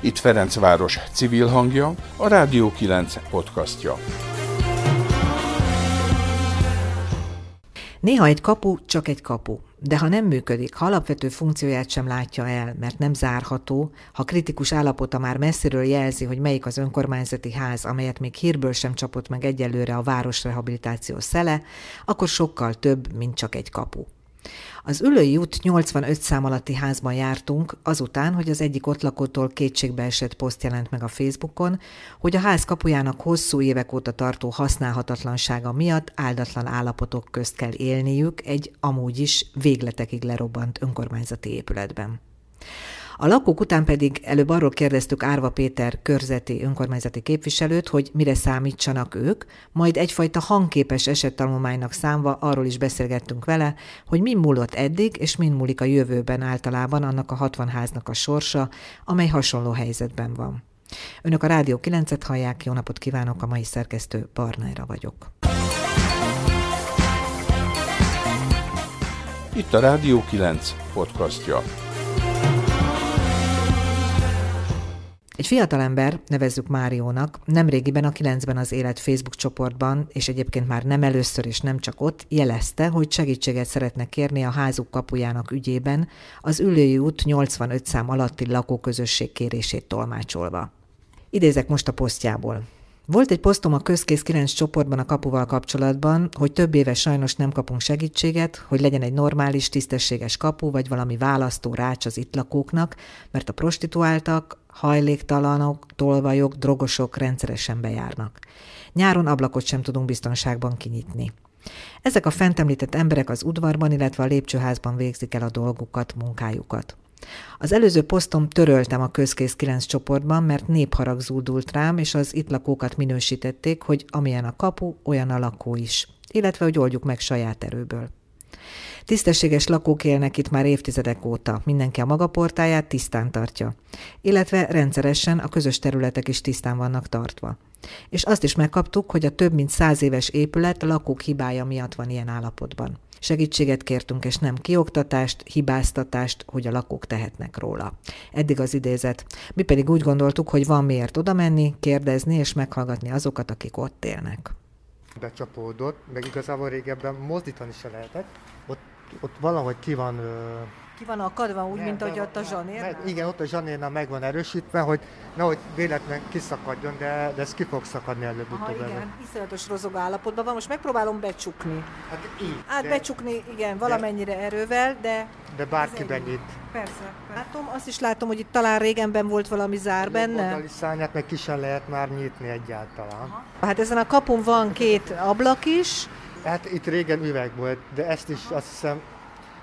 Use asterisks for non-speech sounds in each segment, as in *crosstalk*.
Itt Ferencváros civil hangja, a Rádió 9 podcastja. Néha egy kapu csak egy kapu, de ha nem működik, ha alapvető funkcióját sem látja el, mert nem zárható, ha kritikus állapota már messziről jelzi, hogy melyik az önkormányzati ház, amelyet még hírből sem csapott meg egyelőre a városrehabilitáció szele, akkor sokkal több, mint csak egy kapu. Az Ülői út 85 szám alatti házban jártunk, azután, hogy az egyik ott lakótól esett poszt jelent meg a Facebookon, hogy a ház kapujának hosszú évek óta tartó használhatatlansága miatt áldatlan állapotok közt kell élniük egy amúgy is végletekig lerobbant önkormányzati épületben. A lakók után pedig előbb arról kérdeztük Árva Péter körzeti önkormányzati képviselőt, hogy mire számítsanak ők, majd egyfajta hangképes esettanulmánynak számva arról is beszélgettünk vele, hogy mi múlott eddig, és min múlik a jövőben általában annak a 60 háznak a sorsa, amely hasonló helyzetben van. Önök a Rádió 9-et hallják, jó napot kívánok, a mai szerkesztő Barnára vagyok. Itt a Rádió 9 podcastja. Egy fiatalember, nevezzük Máriónak, nemrégiben a 9-ben az élet Facebook csoportban, és egyébként már nem először és nem csak ott, jelezte, hogy segítséget szeretne kérni a házuk kapujának ügyében, az Ülői út 85 szám alatti lakóközösség kérését tolmácsolva. Idézek most a posztjából. Volt egy posztom a Közkész 9 csoportban a kapuval kapcsolatban, hogy több éve sajnos nem kapunk segítséget, hogy legyen egy normális, tisztességes kapu, vagy valami választó rács az itt lakóknak, mert a prostituáltak, hajléktalanok, tolvajok, drogosok rendszeresen bejárnak. Nyáron ablakot sem tudunk biztonságban kinyitni. Ezek a fent említett emberek az udvarban, illetve a lépcsőházban végzik el a dolgukat, munkájukat. Az előző posztom töröltem a Közkész 9 csoportban, mert népharag zúdult rám, és az itt lakókat minősítették, hogy amilyen a kapu, olyan a lakó is, illetve hogy oldjuk meg saját erőből. Tisztességes lakók élnek itt már évtizedek óta, mindenki a maga portáját tisztán tartja, illetve rendszeresen a közös területek is tisztán vannak tartva. És azt is megkaptuk, hogy a több mint száz éves épület a lakók hibája miatt van ilyen állapotban. Segítséget kértünk, és nem kioktatást, hibáztatást, hogy a lakók tehetnek róla. Eddig az idézet. Mi pedig úgy gondoltuk, hogy van miért oda menni, kérdezni és meghallgatni azokat, akik ott élnek. Becsapódott, meg igazából régebben mozdítani se lehetett. Ott, ott valahogy ki van ki van akadva úgy, nem, mint ahogy ott a zsanér? Igen, ott a zsanérnál meg van erősítve, hogy nehogy véletlen kiszakadjon, de, de ez ki fog szakadni előbb-utóbb. igen, előbb. iszonyatos rozog állapotban van. Most megpróbálom becsukni. Hát így. Hát de, becsukni, igen, valamennyire de, erővel, de... De bárki benyit. Persze. Látom, azt is látom, hogy itt talán régenben volt valami zár benne. A szárnyát meg ki sem lehet már nyitni egyáltalán. Aha. Hát ezen a kapun van két ablak is. Hát itt régen üveg volt, de ezt is azt hiszem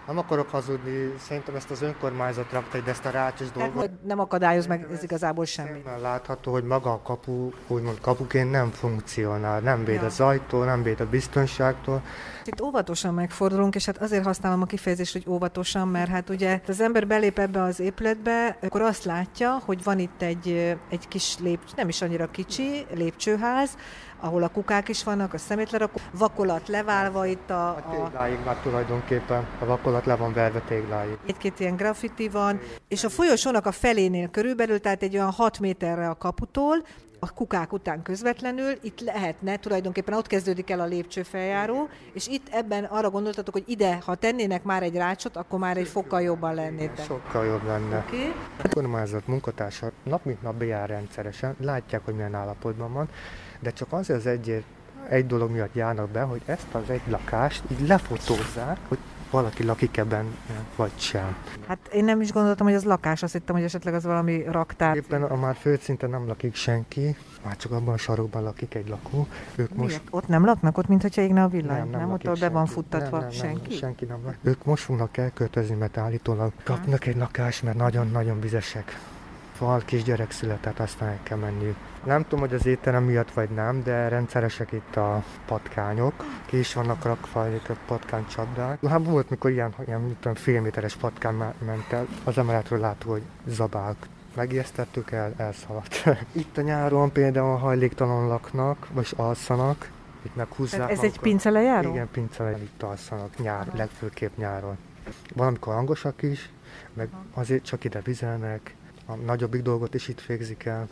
nem akarok hazudni, szerintem ezt az önkormányzat rakta ide ezt a rácsos dolgot. Tehát, nem akadályoz meg ez igazából semmi. Nem látható, hogy maga a kapu, úgymond kapuként nem funkcionál, nem véd ja. az ajtó, nem véd a biztonságtól. Itt óvatosan megfordulunk, és hát azért használom a kifejezést, hogy óvatosan, mert hát ugye az ember belép ebbe az épületbe, akkor azt látja, hogy van itt egy, egy kis lépcső, nem is annyira kicsi lépcsőház, ahol a kukák is vannak, a szemétlerakó, vakolat leválva itt a... A tégláig már tulajdonképpen, a vakolat le van verve tégláig. Egy-két ilyen graffiti van, és a folyosónak a felénél körülbelül, tehát egy olyan 6 méterre a kaputól, a kukák után közvetlenül, itt lehetne, tulajdonképpen ott kezdődik el a lépcsőfeljáró, és itt ebben arra gondoltatok, hogy ide, ha tennének már egy rácsot, akkor már egy fokkal jobban lennétek. Sokkal jobb lenne. Okay. A kormányzat munkatársa nap mint nap bejár rendszeresen, látják, hogy milyen állapotban van, de csak az az egy, egy dolog miatt járnak be, hogy ezt az egy lakást így lefotózzák, hogy valaki lakik ebben, vagy sem. Hát én nem is gondoltam, hogy az lakás, azt hittem, hogy esetleg az valami raktár. Éppen a már földszinten nem lakik senki, már csak abban a sarokban lakik egy lakó. Ők Miért? most... Ott nem laknak? Ott, mintha égne a villany? Nem, nem, nem ott be van futtatva nem, nem, senki? Nem, senki nem lakik. Ők most fognak elköltözni, mert állítólag kapnak egy lakást, mert nagyon-nagyon vizesek. Fal kisgyerek született, aztán el kell menniük. Nem tudom, hogy az étterem miatt vagy nem, de rendszeresek itt a patkányok. Ki is vannak rakva a patkánycsapdák. Hát volt, mikor ilyen, ilyen tudom, fél méteres patkány ment el, az emeletről látó, hogy zabálk. Megijesztettük el, elszaladt. *laughs* itt a nyáron például hajléktalan laknak, vagy alszanak, itt meghúzzák. Ez egy pincelejáró? Igen, pincelejáró, itt alszanak, nyár, legfőképp nyáron. Van, amikor hangosak is, meg azért csak ide vizelnek, a nagyobbik dolgot is itt végzik el.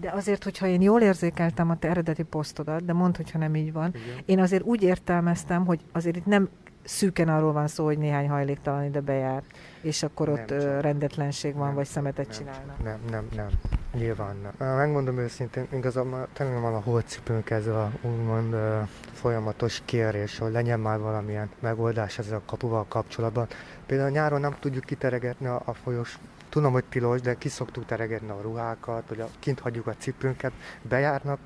De azért, hogyha én jól érzékeltem a te eredeti posztodat, de mondd, hogyha nem így van, Igen. én azért úgy értelmeztem, hogy azért itt nem szűken arról van szó, hogy néhány hajléktalan ide bejár, és akkor ott nem, rendetlenség van, nem, vagy szemetet nem, csinálnak. Nem, nem, nem. Nyilván nem. Megmondom őszintén, igazából tényleg van a holcipőnk ez a úgymond folyamatos kérés, hogy legyen már valamilyen megoldás ezzel a kapuval kapcsolatban. Például nyáron nem tudjuk kiteregetni a, a folyos Tudom, hogy tilos, de ki szoktuk teregetni a ruhákat, vagy a, kint hagyjuk a cipőnket, bejárnak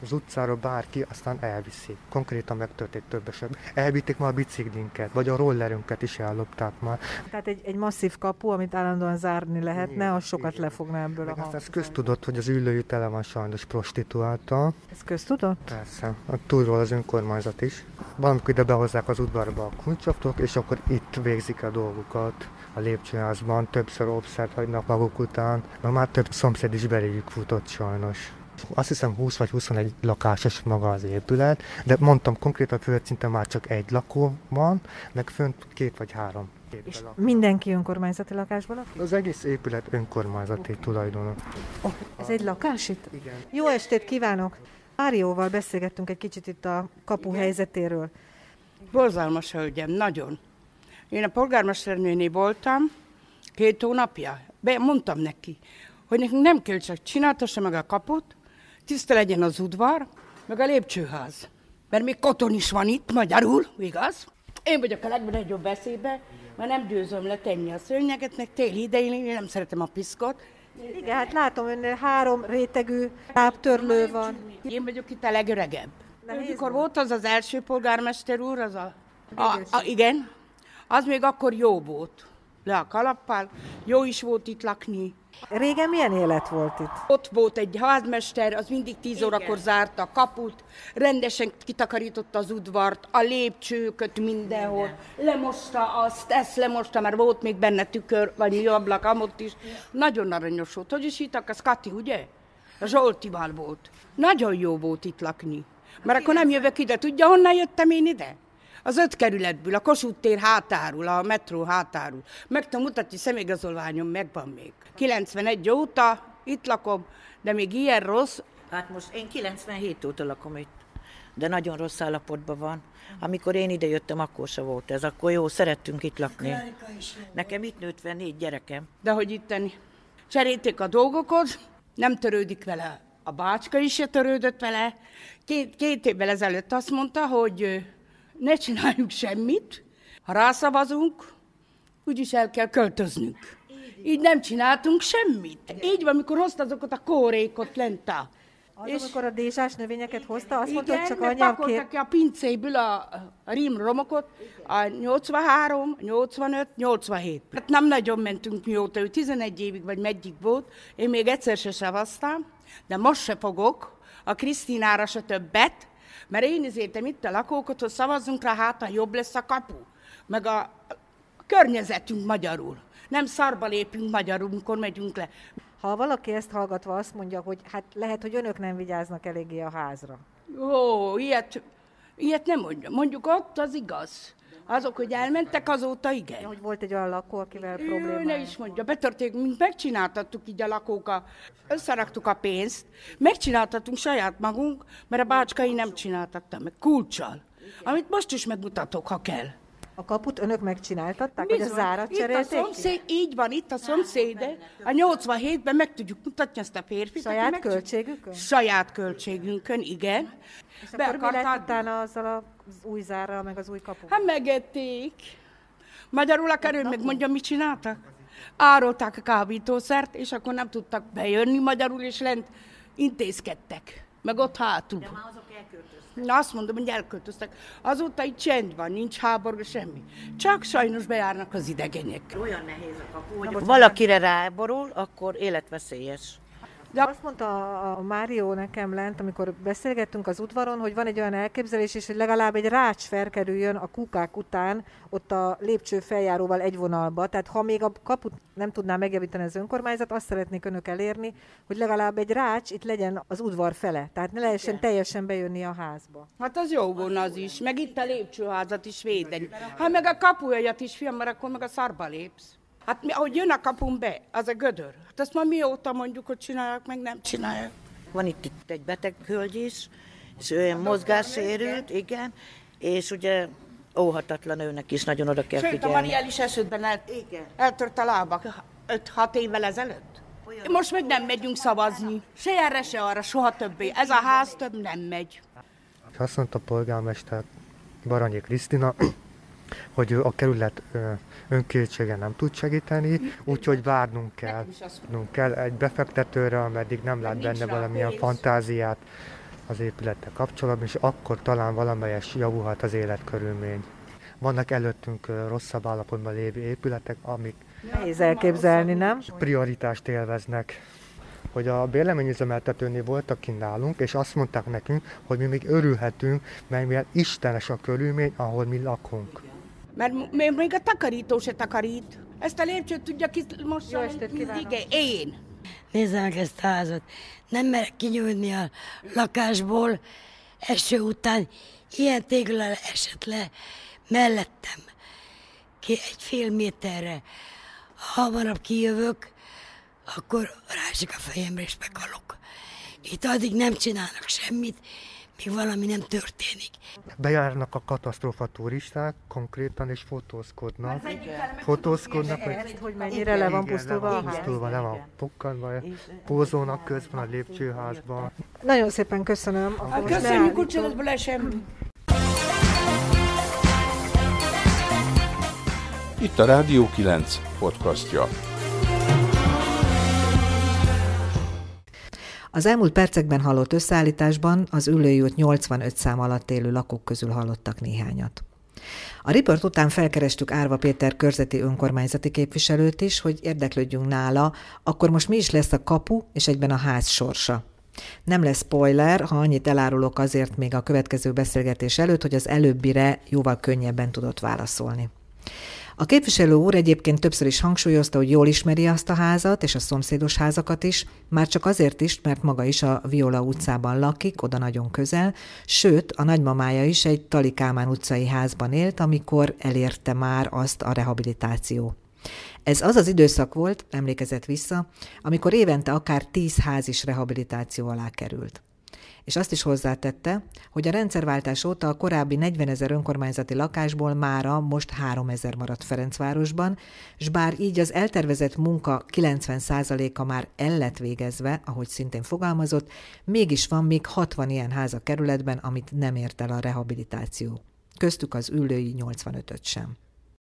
az utcáról bárki, aztán elviszik. Konkrétan megtörtént több esetben. Elvitték már a biciklinket, vagy a rollerünket is ellopták már. Tehát egy, egy masszív kapu, amit állandóan zárni lehetne, az sokat igen. lefogna ebből Meg a Ez köztudott, hogy az ülőjű tele van sajnos prostituálta. Ez köztudott? Persze. A túlról az önkormányzat is. Valamikor ide behozzák az udvarba a kulcsaftok, és akkor itt végzik a dolgukat a lépcsőházban, többször obszert hagynak maguk után, Na már több szomszéd is beléjük futott sajnos. Azt hiszem 20 vagy 21 lakásos maga az épület, de mondtam konkrétan földszinten már csak egy lakó van, meg fönt két vagy három. És lakó. mindenki önkormányzati lakásban lakik? Az egész épület önkormányzati tulajdonok. Oh, ez egy lakás itt? Igen. Jó estét kívánok! Árióval beszélgettünk egy kicsit itt a kapu Igen. helyzetéről. Borzalmas hölgyem, nagyon. Én a polgármesternőné voltam két hónapja. Be, mondtam neki, hogy nekünk nem kell csak csináltassa meg a kaput, tiszta legyen az udvar, meg a lépcsőház. Mert még koton is van itt, magyarul, igaz? Én vagyok a legnagyobb veszélybe, mert nem győzöm letenni a szőnyeget, meg téli idején én nem szeretem a piszkot. Igen, hát látom, önnél három rétegű táptörlő van. Én vagyok itt a legöregebb. Amikor volt az az első polgármester úr, az a... a, a igen, az még akkor jó volt. Le a kalappal, jó is volt itt lakni. Régen milyen élet volt itt? Ott volt egy házmester, az mindig 10 órakor zárta a kaput, rendesen kitakarította az udvart, a lépcsőköt mindenhol, Minden. lemosta azt, ezt lemosta, mert volt még benne tükör, vagy mi ablak, amott is. Nagyon aranyos volt. Hogy is hittak, az Kati, ugye? A Zsoltival volt. Nagyon jó volt itt lakni. Mert akkor nem jövök ide. Tudja, honnan jöttem én ide? Az öt kerületből, a Kossuth tér hátáról, a metró hátáról. Meg tudom mutatni, személyigazolványom megvan még. 91 óta itt lakom, de még ilyen rossz. Hát most én 97 óta lakom itt, de nagyon rossz állapotban van. Amikor én ide jöttem, akkor se volt ez. Akkor jó, szerettünk itt lakni. Nekem itt nőtt fel négy gyerekem. De hogy itteni? Cserélték a dolgokat, nem törődik vele. A bácska is se törődött vele. Két, két évvel ezelőtt azt mondta, hogy ne csináljuk semmit, ha rászavazunk, úgyis el kell költöznünk. Így nem csináltunk semmit. Így van, amikor hozta azokat a kórékot lent a az, és amikor a dézsás növényeket hozta, azt mondta, hogy csak anyám kér... ki a pincéből a, a rímromokot, a 83, 85, 87. Hát nem nagyon mentünk mióta, ő 11 évig vagy meddig volt, én még egyszer se szavaztam, de most se fogok, a Krisztinára se többet, mert én ezértem itt a lakókat, hogy szavazzunk rá, hát ha jobb lesz a kapu. Meg a, a környezetünk magyarul. Nem szarba lépünk magyarul, amikor megyünk le. Ha valaki ezt hallgatva azt mondja, hogy hát lehet, hogy önök nem vigyáznak eléggé a házra. Ó, ilyet, ilyet nem mondja. Mondjuk ott az igaz. Azok, hogy elmentek, azóta igen. Hogy volt egy olyan lakó, akivel probléma. Ne is mondja, betörték, mint megcsináltattuk így a lakóka, összeraktuk a pénzt, megcsináltattunk saját magunk, mert a bácskai nem csináltattam meg, kulcsal. Amit most is megmutatok, ha kell. A kaput önök megcsináltatták, Bizony. hogy a zárat cserélték? Itt a szomszéd, így van, itt a szomszéde. A 87-ben meg tudjuk mutatni ezt a férfit. Saját költségükön? Saját költségünkön, igen. És Be akkor mi lett utána azzal az új zárral, meg az új kapuk? Hát megették. Magyarul akar ő megmondja, mit csináltak? Árolták a kábítószert, és akkor nem tudtak bejönni magyarul, és lent intézkedtek. Meg ott hátul. De már azok Na azt mondom, hogy elköltöztek. Azóta itt csend van, nincs háború, semmi. Csak sajnos bejárnak az idegenek. Olyan nehéz a kapu, hogy valakire ráborul, akkor életveszélyes. De azt mondta a Mário nekem lent, amikor beszélgettünk az udvaron, hogy van egy olyan elképzelés is, hogy legalább egy rács felkerüljön a kukák után, ott a lépcső feljáróval egy vonalba. Tehát ha még a kaput nem tudná megjavítani az önkormányzat, azt szeretnék önök elérni, hogy legalább egy rács itt legyen az udvar fele. Tehát ne lehessen Igen. teljesen bejönni a házba. Hát az jó volna az is, meg itt a lépcsőházat is védeni. Hát meg a kapujajat is, fiam, mert akkor meg a szarba lépsz. Hát mi, ahogy jön a kapun be, az a gödör. Hát azt már mióta mondjuk, hogy csinálják, meg nem csinálják. Van itt, itt egy beteg hölgy is, és ő olyan mozgássérült, igen, és ugye óhatatlan őnek is nagyon oda kell Sőt, a figyelni. Mariel is esődben el, Igen. eltört a lába 5-6 évvel ezelőtt. Most meg nem megyünk szavazni. Se erre, se arra, soha többé. Ez a ház több nem megy. Azt mondta a polgármester Baranyi Krisztina, hogy a kerület ö, önkétsége nem tud segíteni, úgyhogy várnunk kell. Várnunk kell egy befektetőre, ameddig nem lát benne valamilyen pénz. fantáziát az épülettel kapcsolatban, és akkor talán valamelyes javulhat az életkörülmény. Vannak előttünk rosszabb állapotban lévő épületek, amik Nehéz elképzelni, nem? prioritást élveznek. Hogy a bérleményüzemeltetőnél voltak kint nálunk, és azt mondták nekünk, hogy mi még örülhetünk, mert mivel istenes a körülmény, ahol mi lakunk. Mert még a takarító se takarít. Ezt a lépcsőt tudja ki most Jó estét kívánok. Én. Nézd meg ezt a házat. Nem merek kinyúlni a lakásból. Eső után ilyen tégla esett le mellettem. Ki egy fél méterre. Ha hamarabb kijövök, akkor rásik a fejemre és meghalok. Itt addig nem csinálnak semmit, míg valami nem történik. Bejárnak a katasztrófa turisták konkrétan, és fotózkodnak. Fotózkodnak, hogy Hogy mennyire le van igen, pusztulva le a van ház. le van pukkanva, pózolnak közben a lépcsőházban. Nagyon szépen köszönöm. Most Köszönjük, bele semmi. Itt a Rádió 9 podcastja. Az elmúlt percekben hallott összeállításban az ülői út 85 szám alatt élő lakók közül hallottak néhányat. A riport után felkerestük Árva Péter körzeti önkormányzati képviselőt is, hogy érdeklődjünk nála, akkor most mi is lesz a kapu és egyben a ház sorsa. Nem lesz spoiler, ha annyit elárulok azért még a következő beszélgetés előtt, hogy az előbbire jóval könnyebben tudott válaszolni. A képviselő úr egyébként többször is hangsúlyozta, hogy jól ismeri azt a házat és a szomszédos házakat is, már csak azért is, mert maga is a Viola utcában lakik, oda nagyon közel, sőt, a nagymamája is egy Tali Kálmán utcai házban élt, amikor elérte már azt a rehabilitáció. Ez az az időszak volt, emlékezett vissza, amikor évente akár tíz ház is rehabilitáció alá került. És azt is hozzátette, hogy a rendszerváltás óta a korábbi 40 ezer önkormányzati lakásból mára most 3 ezer maradt Ferencvárosban, és bár így az eltervezett munka 90%-a már el lett végezve, ahogy szintén fogalmazott, mégis van még 60 ilyen ház a kerületben, amit nem ért el a rehabilitáció. Köztük az ülői 85-öt sem.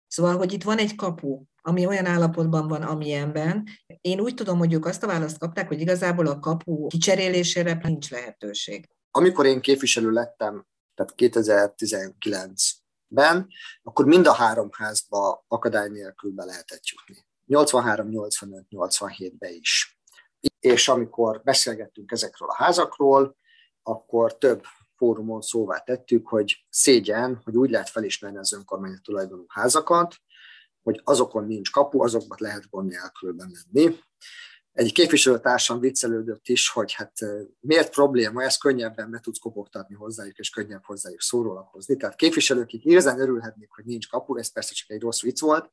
Szóval, hogy itt van egy kapu, ami olyan állapotban van, amilyenben. Én úgy tudom, hogy ők azt a választ kapták, hogy igazából a kapu kicserélésére nincs lehetőség. amikor én képviselő lettem, tehát 2019-ben, akkor mind a három házba akadály nélkül be lehetett jutni. 83, 85, 87-be is. És amikor beszélgettünk ezekről a házakról, akkor több fórumon szóvá tettük, hogy szégyen, hogy úgy lehet felismerni az önkormányzat tulajdonú házakat, hogy azokon nincs kapu, azokban lehet gond nélkül bemenni. Egy képviselőtársam viccelődött is, hogy hát miért probléma, ez könnyebben be tudsz kopogtatni hozzájuk, és könnyebb hozzájuk szórólakozni. Tehát képviselők, akik igazán örülhetnék, hogy nincs kapu, ez persze csak egy rossz vicc volt.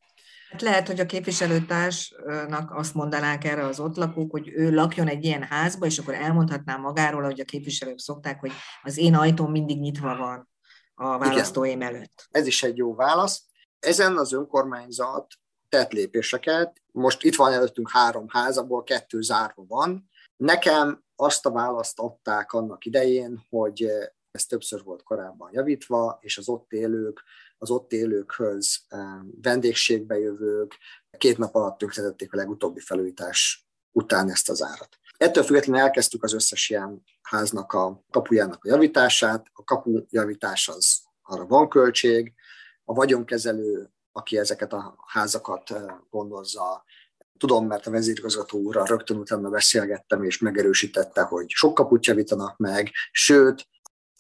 Hát lehet, hogy a képviselőtársnak azt mondanák erre az ott lakók, hogy ő lakjon egy ilyen házba, és akkor elmondhatná magáról, hogy a képviselők szokták, hogy az én ajtóm mindig nyitva van a választóim előtt. Ez is egy jó válasz. Ezen az önkormányzat tett lépéseket. Most itt van előttünk három házaból, kettő zárva van. Nekem azt a választ adták annak idején, hogy ez többször volt korábban javítva, és az ott élők, az ott élőkhöz vendégségbe jövők két nap alatt tönkretették a legutóbbi felújítás után ezt az árat. Ettől függetlenül elkezdtük az összes ilyen háznak a kapujának a javítását. A kapu javítás az arra van költség. A vagyonkezelő, aki ezeket a házakat gondozza, tudom, mert a vezérigazgató úrral rögtön utána beszélgettem, és megerősítette, hogy sok kaput javítanak meg, sőt,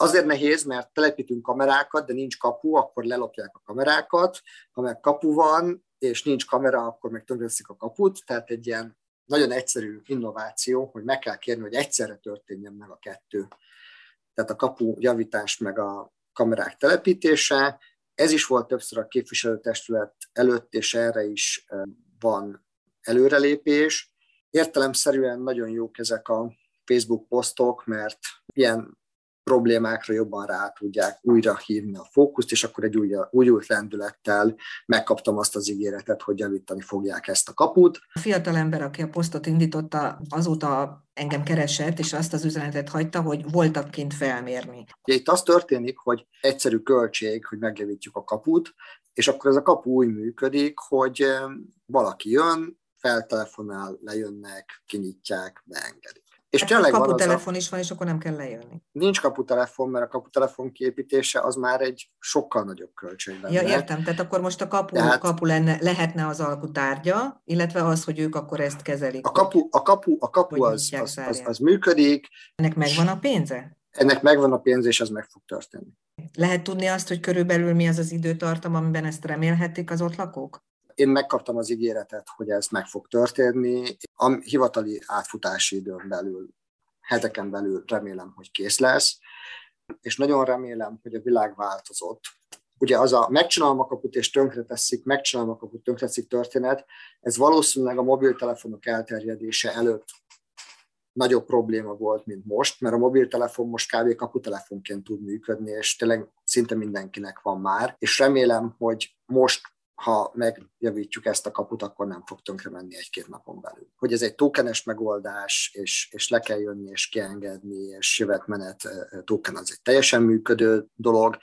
Azért nehéz, mert telepítünk kamerákat, de nincs kapu, akkor lelopják a kamerákat. Ha meg kapu van, és nincs kamera, akkor meg a kaput. Tehát egy ilyen nagyon egyszerű innováció, hogy meg kell kérni, hogy egyszerre történjen meg a kettő. Tehát a kapu javítás meg a kamerák telepítése. Ez is volt többször a képviselőtestület előtt, és erre is van előrelépés. Értelemszerűen nagyon jók ezek a Facebook posztok, mert ilyen problémákra jobban rá tudják újra hívni a fókuszt, és akkor egy új, újult lendülettel megkaptam azt az ígéretet, hogy javítani fogják ezt a kaput. A fiatal ember, aki a posztot indította, azóta engem keresett, és azt az üzenetet hagyta, hogy voltak kint felmérni. Ugye itt az történik, hogy egyszerű költség, hogy megjavítjuk a kaput, és akkor ez a kapu úgy működik, hogy valaki jön, feltelefonál, lejönnek, kinyitják, beengedik. És hát tényleg kaputelefon a... is van, és akkor nem kell lejönni. Nincs kaputelefon, mert a kaputelefon kiépítése az már egy sokkal nagyobb költség lenne. Ja, értem, tehát akkor most a kapu, tehát... kapu lenne, lehetne az alkutárgya, illetve az, hogy ők akkor ezt kezelik. A kapu, a kapu, a kapu az, az, az, az működik. Ennek megvan a pénze? Ennek megvan a pénze, és ez meg fog történni. Lehet tudni azt, hogy körülbelül mi az az időtartam, amiben ezt remélhetik az ott lakók? Én megkaptam az ígéretet, hogy ez meg fog történni. A hivatali átfutási időn belül, heteken belül remélem, hogy kész lesz, és nagyon remélem, hogy a világ változott. Ugye az a megcsinálom a kaput és tönkreteszik, megcsinálom a kaput, tönkreteszik történet, ez valószínűleg a mobiltelefonok elterjedése előtt nagyobb probléma volt, mint most, mert a mobiltelefon most kb. kaputelefonként tud működni, és tényleg szinte mindenkinek van már, és remélem, hogy most ha megjavítjuk ezt a kaput, akkor nem fog tönkre menni egy-két napon belül. Hogy ez egy tokenes megoldás, és, és le kell jönni, és kiengedni, és jövetmenet token az egy teljesen működő dolog.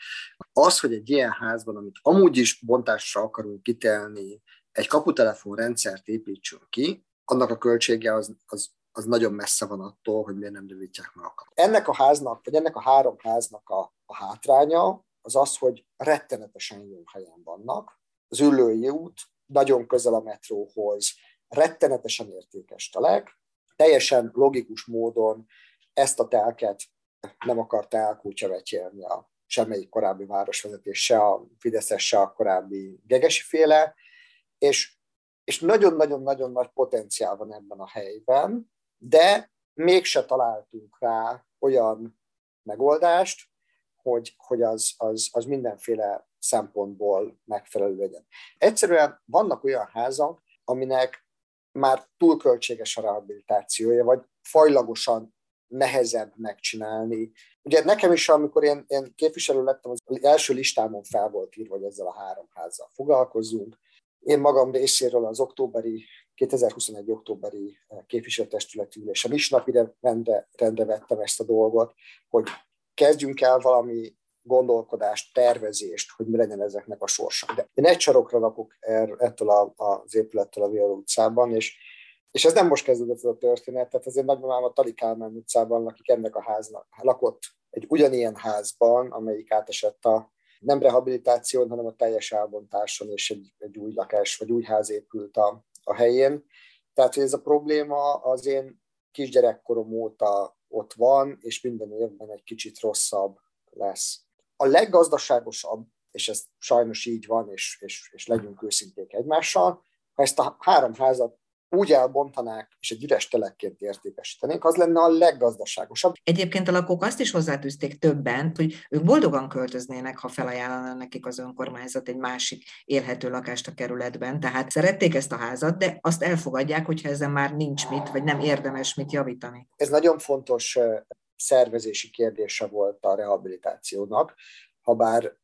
Az, hogy egy ilyen házban, amit amúgy is bontásra akarunk kitelni, egy kaputelefon rendszert építsünk ki, annak a költsége az, az, az nagyon messze van attól, hogy miért nem rövidítják meg a kaput. Ennek a háznak, vagy ennek a három háznak a, a hátránya az az, hogy rettenetesen jó helyen vannak, az Üllői út, nagyon közel a metróhoz, rettenetesen értékes telek, teljesen logikus módon ezt a telket nem akarta elkútyavetjelni a semmelyik korábbi városvezetés, se a Fideszes, se a korábbi Gegesi féle, és, és nagyon-nagyon-nagyon nagy potenciál van ebben a helyben, de mégse találtunk rá olyan megoldást, hogy, hogy az, az, az mindenféle szempontból megfelelő legyen. Egyszerűen vannak olyan házak, aminek már túl költséges a rehabilitációja, vagy fajlagosan nehezebb megcsinálni. Ugye nekem is, amikor én, én képviselő lettem, az első listámon fel volt írva, hogy ezzel a három házzal foglalkozunk. Én magam részéről az októberi, 2021. októberi képviselőtestületi ülésen is napire rendre, rendre vettem ezt a dolgot, hogy kezdjünk el valami gondolkodást, tervezést, hogy mi legyen ezeknek a sorsa. De én egy sarokra lakok er, ettől a, az épülettől a Viola utcában, és, és ez nem most kezdődött a történet, tehát azért nagymamám a Tali Kálmán utcában, akik ennek a háznak lakott egy ugyanilyen házban, amelyik átesett a nem rehabilitáción, hanem a teljes elbontáson, és egy, egy új lakás, vagy új ház épült a, a helyén. Tehát, hogy ez a probléma az én kisgyerekkorom óta ott van, és minden évben egy kicsit rosszabb lesz. A leggazdaságosabb, és ez sajnos így van, és, és, és legyünk őszinték egymással, ha ezt a három házat úgy elbontanák, és egy üres telekként értékesítenénk, az lenne a leggazdaságosabb. Egyébként a lakók azt is hozzátűzték többen, hogy ők boldogan költöznének, ha felajánlana nekik az önkormányzat egy másik élhető lakást a kerületben. Tehát szerették ezt a házat, de azt elfogadják, hogyha ezen már nincs mit, vagy nem érdemes mit javítani. Ez nagyon fontos szervezési kérdése volt a rehabilitációnak, ha bár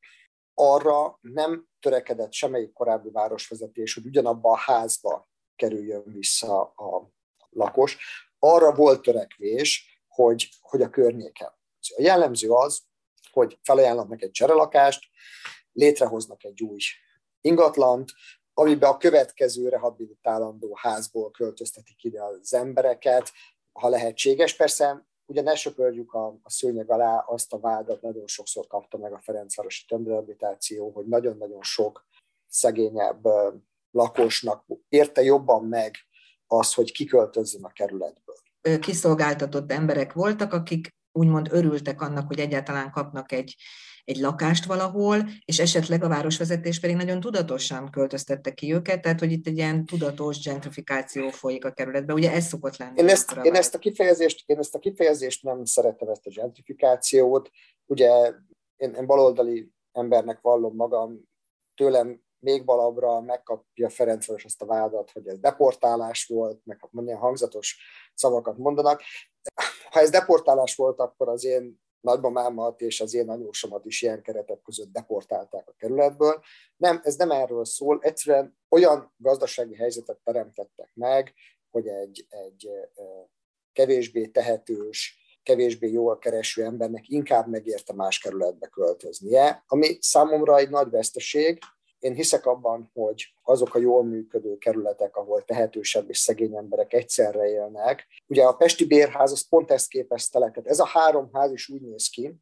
arra nem törekedett semmelyik korábbi városvezetés, hogy ugyanabba a házba kerüljön vissza a lakos. Arra volt törekvés, hogy, hogy a környéken. A jellemző az, hogy felajánlnak egy cserelakást, létrehoznak egy új ingatlant, amiben a következő rehabilitálandó házból költöztetik ide az embereket, ha lehetséges. Persze ugye ne söpörjük a, a szőnyeg alá azt a vádat, nagyon sokszor kapta meg a Ferencvárosi tömbrehabilitáció, hogy nagyon-nagyon sok szegényebb lakosnak érte jobban meg az, hogy kiköltözzön a kerületből. Kiszolgáltatott emberek voltak, akik úgymond örültek annak, hogy egyáltalán kapnak egy, egy lakást valahol, és esetleg a városvezetés pedig nagyon tudatosan költöztette ki őket, tehát hogy itt egy ilyen tudatos gentrifikáció folyik a kerületbe. Ugye ez szokott lenni. Én ezt, én ezt, a, kifejezést, én ezt a kifejezést nem szeretem, ezt a gentrifikációt. Ugye én, én baloldali embernek vallom magam, tőlem még valabra megkapja Ferencváros azt a vádat, hogy ez deportálás volt, meg milyen hangzatos szavakat mondanak. Ha ez deportálás volt, akkor az én nagymamámat és az én anyósomat is ilyen keretek között deportálták a kerületből. Nem, ez nem erről szól, egyszerűen olyan gazdasági helyzetet teremtettek meg, hogy egy, egy kevésbé tehetős, kevésbé jól kereső embernek inkább megérte más kerületbe költöznie, ami számomra egy nagy veszteség. Én hiszek abban, hogy azok a jól működő kerületek, ahol tehetősebb és szegény emberek egyszerre élnek. Ugye a Pesti Bérház az pont ezt képezte le. Tehát ez a három ház is úgy néz ki,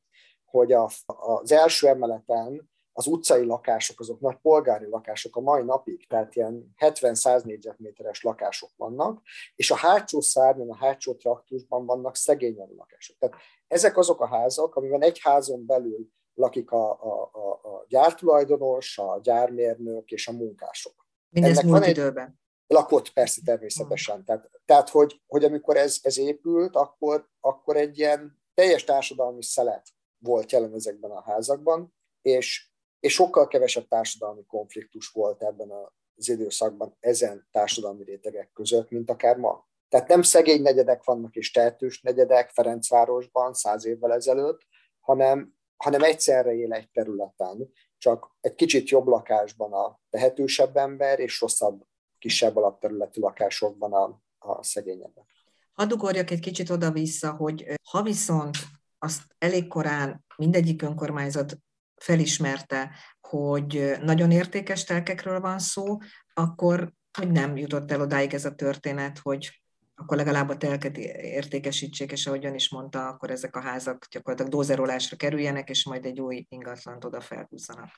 hogy a, az első emeleten az utcai lakások, azok nagy polgári lakások a mai napig, tehát ilyen 70-100 négyzetméteres lakások vannak, és a hátsó szárnyon, a hátsó traktusban vannak szegényebb lakások. Tehát ezek azok a házak, amiben egy házon belül lakik a, a, a, a gyártulajdonos, a gyármérnök és a munkások. Mindez Ennek múlt időben. Lakott persze természetesen. Tehát, tehát hogy, hogy amikor ez, ez épült, akkor, akkor egy ilyen teljes társadalmi szelet volt jelen ezekben a házakban, és és sokkal kevesebb társadalmi konfliktus volt ebben az időszakban ezen társadalmi rétegek között, mint akár ma. Tehát nem szegény negyedek vannak és tehetős negyedek Ferencvárosban száz évvel ezelőtt, hanem, hanem egyszerre él egy területen, csak egy kicsit jobb lakásban a tehetősebb ember, és rosszabb, kisebb alapterületű lakásokban a, a szegényebbek. Hadd ugorjak egy kicsit oda-vissza, hogy ha viszont azt elég korán mindegyik önkormányzat felismerte, hogy nagyon értékes telkekről van szó, akkor hogy nem jutott el odáig ez a történet, hogy akkor legalább a telket értékesítsék, és ahogy ön is mondta, akkor ezek a házak gyakorlatilag dózerolásra kerüljenek, és majd egy új ingatlant oda felhúzzanak.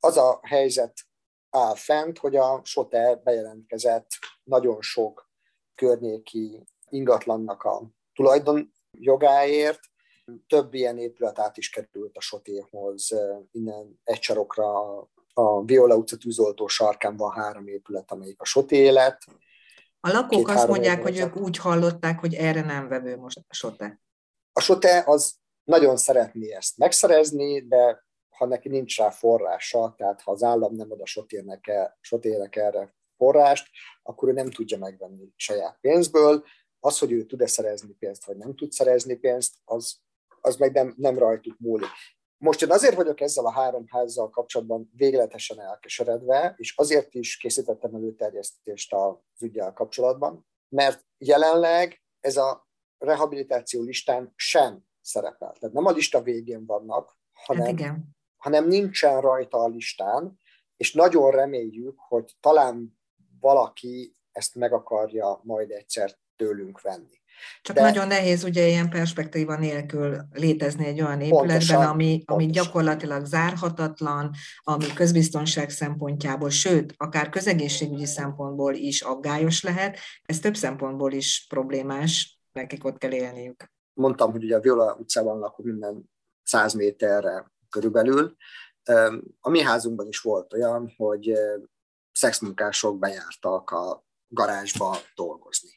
Az a helyzet áll fent, hogy a SOTE bejelentkezett nagyon sok környéki ingatlannak a tulajdon jogáért, több ilyen épület át is került a Sotéhoz, innen egy sarokra a Viola utca tűzoltó sarkán van három épület, amelyik a Soté élet. A lakók azt mondják, hogy ők úgy hallották, hogy erre nem vevő most a Sote. A Sote az nagyon szeretné ezt megszerezni, de ha neki nincs rá forrása, tehát ha az állam nem ad a Sotének, el, Sotének erre forrást, akkor ő nem tudja megvenni saját pénzből. Az, hogy ő tud-e szerezni pénzt, vagy nem tud szerezni pénzt, az az meg nem, nem rajtuk múlik. Most én azért vagyok ezzel a három házzal kapcsolatban végletesen elkeseredve, és azért is készítettem előterjesztést az ügyel kapcsolatban, mert jelenleg ez a rehabilitáció listán sem szerepel. Tehát nem a lista végén vannak, hanem, hát igen. hanem nincsen rajta a listán, és nagyon reméljük, hogy talán valaki ezt meg akarja majd egyszer tőlünk venni. Csak De... nagyon nehéz ugye ilyen perspektíva nélkül létezni egy olyan épületben, pontosan, ami, ami gyakorlatilag zárhatatlan, ami közbiztonság szempontjából, sőt, akár közegészségügyi szempontból is aggályos lehet, ez több szempontból is problémás, nekik ott kell élniük. Mondtam, hogy ugye a Viola utcában lakó minden száz méterre körülbelül. A mi házunkban is volt olyan, hogy szexmunkások bejártak a garázsba dolgozni.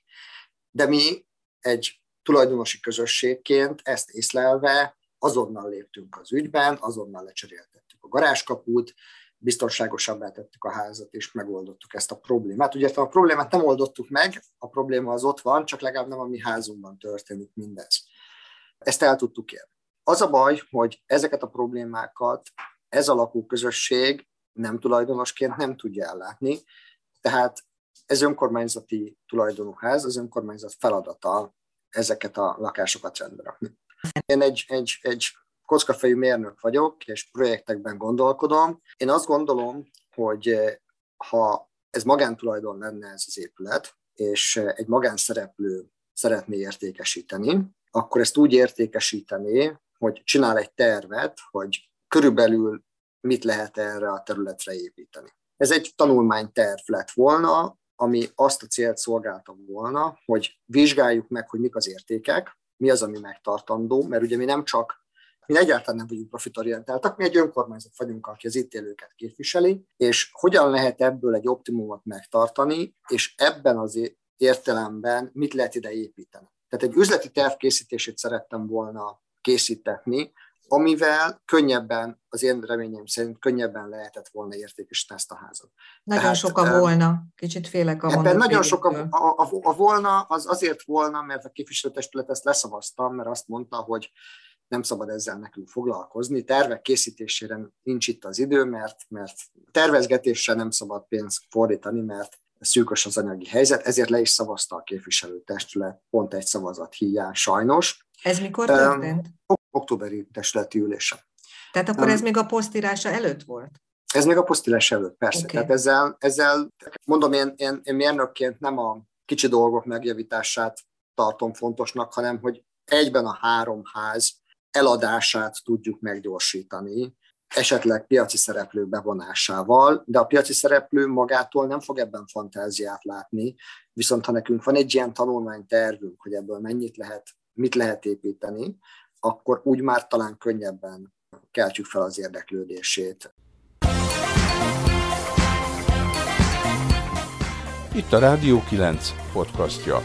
De mi egy tulajdonosi közösségként ezt észlelve azonnal léptünk az ügyben, azonnal lecseréltettük a garázskaput, biztonságosabbá tettük a házat, és megoldottuk ezt a problémát. Ugye a problémát nem oldottuk meg, a probléma az ott van, csak legalább nem a mi házunkban történik mindez. Ezt el tudtuk érni. Az a baj, hogy ezeket a problémákat ez a lakóközösség nem tulajdonosként nem tudja ellátni, tehát ez önkormányzati tulajdonú ház, az önkormányzat feladata ezeket a lakásokat rendbe rakni. Én egy, egy, egy kockafejű mérnök vagyok, és projektekben gondolkodom. Én azt gondolom, hogy eh, ha ez magántulajdon lenne ez az épület, és eh, egy magánszereplő szeretné értékesíteni, akkor ezt úgy értékesíteni, hogy csinál egy tervet, hogy körülbelül mit lehet erre a területre építeni. Ez egy tanulmányterv lett volna, ami azt a célt szolgálta volna, hogy vizsgáljuk meg, hogy mik az értékek, mi az, ami megtartandó, mert ugye mi nem csak mi egyáltalán nem vagyunk profitorientáltak, mi egy önkormányzat vagyunk, aki az itt élőket képviseli, és hogyan lehet ebből egy optimumot megtartani, és ebben az értelemben mit lehet ide építeni. Tehát egy üzleti terv készítését szerettem volna készítetni, amivel könnyebben, az én reményem szerint könnyebben lehetett volna értékesíteni ezt a házat. Nagyon Tehát, sok a volna, kicsit félek a Ebben nagyon sok a, a, a, a volna, az azért volna, mert a képviselőtestület ezt leszavazta, mert azt mondta, hogy nem szabad ezzel nekünk foglalkozni. Tervek készítésére nincs itt az idő, mert, mert tervezgetésre nem szabad pénzt fordítani, mert szűkös az anyagi helyzet, ezért le is szavazta a képviselőtestület pont egy szavazat hiány sajnos. Ez mikor történt? Um, októberi testületi ülésen. Tehát akkor um, ez még a posztírása előtt volt? Ez még a posztírás előtt, persze. Okay. Tehát ezzel, ezzel mondom, én, én, én mérnökként nem a kicsi dolgok megjavítását tartom fontosnak, hanem hogy egyben a három ház eladását tudjuk meggyorsítani, esetleg piaci szereplő bevonásával, de a piaci szereplő magától nem fog ebben fantáziát látni, viszont ha nekünk van egy ilyen tanulmánytervünk, hogy ebből mennyit lehet, mit lehet építeni, akkor úgy már talán könnyebben keltjük fel az érdeklődését. Itt a Rádió 9 podcastja.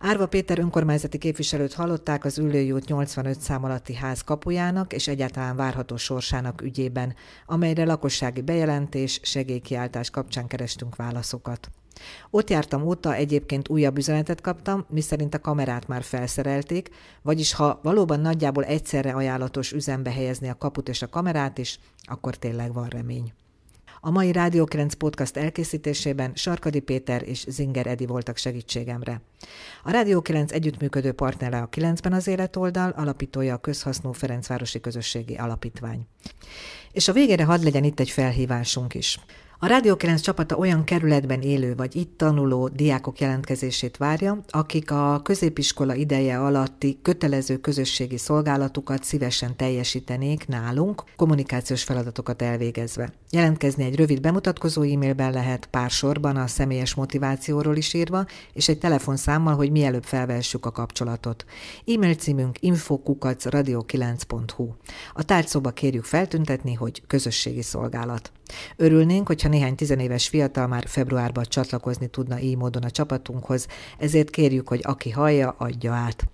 Árva Péter önkormányzati képviselőt hallották az Ülői út 85 szám alatti ház kapujának és egyáltalán várható sorsának ügyében, amelyre lakossági bejelentés, segélykiáltás kapcsán kerestünk válaszokat. Ott jártam óta, egyébként újabb üzenetet kaptam, miszerint a kamerát már felszerelték, vagyis ha valóban nagyjából egyszerre ajánlatos üzembe helyezni a kaput és a kamerát is, akkor tényleg van remény. A mai Rádió 9 podcast elkészítésében Sarkadi Péter és Zinger Edi voltak segítségemre. A Rádió 9 együttműködő partnere a 9-ben az életoldal, alapítója a Közhasznú Ferencvárosi Közösségi Alapítvány. És a végére hadd legyen itt egy felhívásunk is. A Rádió 9 csapata olyan kerületben élő vagy itt tanuló diákok jelentkezését várja, akik a középiskola ideje alatti kötelező közösségi szolgálatukat szívesen teljesítenék nálunk, kommunikációs feladatokat elvégezve. Jelentkezni egy rövid bemutatkozó e-mailben lehet pár sorban a személyes motivációról is írva, és egy telefonszámmal, hogy mielőbb felvessük a kapcsolatot. E-mail címünk infokukacradio9.hu. A tárcóba kérjük feltüntetni, hogy közösségi szolgálat. Örülnénk, hogyha néhány tizenéves fiatal már februárban csatlakozni tudna így módon a csapatunkhoz, ezért kérjük, hogy aki hallja, adja át.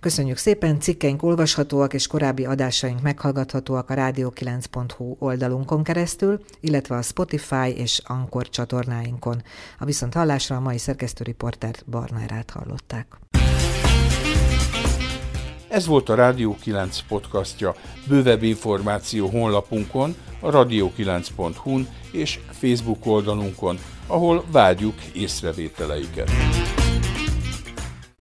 Köszönjük szépen, cikkeink olvashatóak és korábbi adásaink meghallgathatóak a rádió9.hu oldalunkon keresztül, illetve a Spotify és Ankor csatornáinkon. A viszont hallásra a mai szerkesztőriporter Barnárát hallották. Ez volt a Rádió 9 podcastja. Bővebb információ honlapunkon, a radio9.hu-n és Facebook oldalunkon, ahol várjuk észrevételeiket.